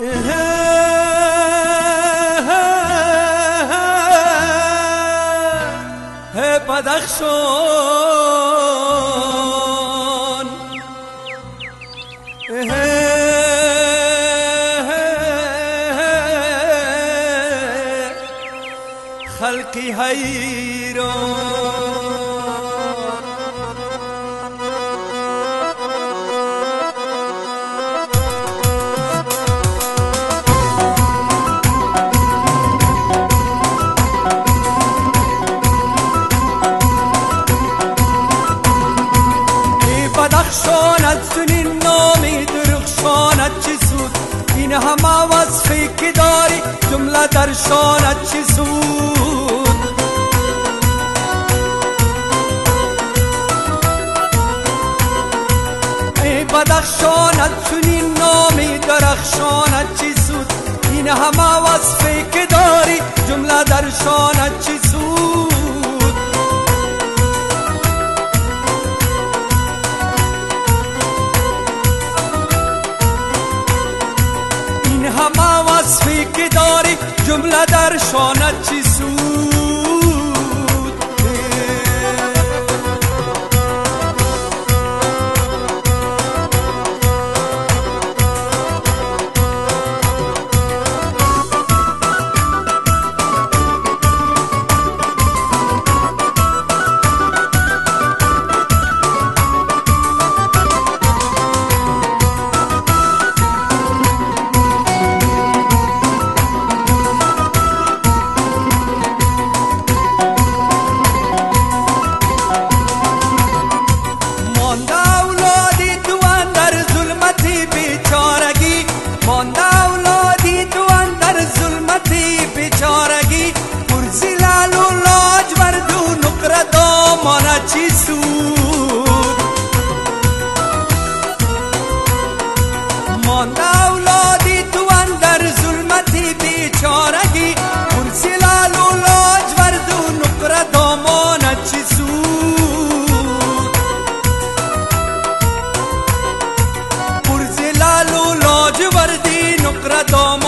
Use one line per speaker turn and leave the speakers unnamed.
Yeah. بدخشان. خلقی حیران. این همه وصفی که داری جمله در شانت چی سود ای بدخشاند چنین نامی درخشاند چی سود این همه وصفی که داری جمله در شانت جمله در شانت چی doma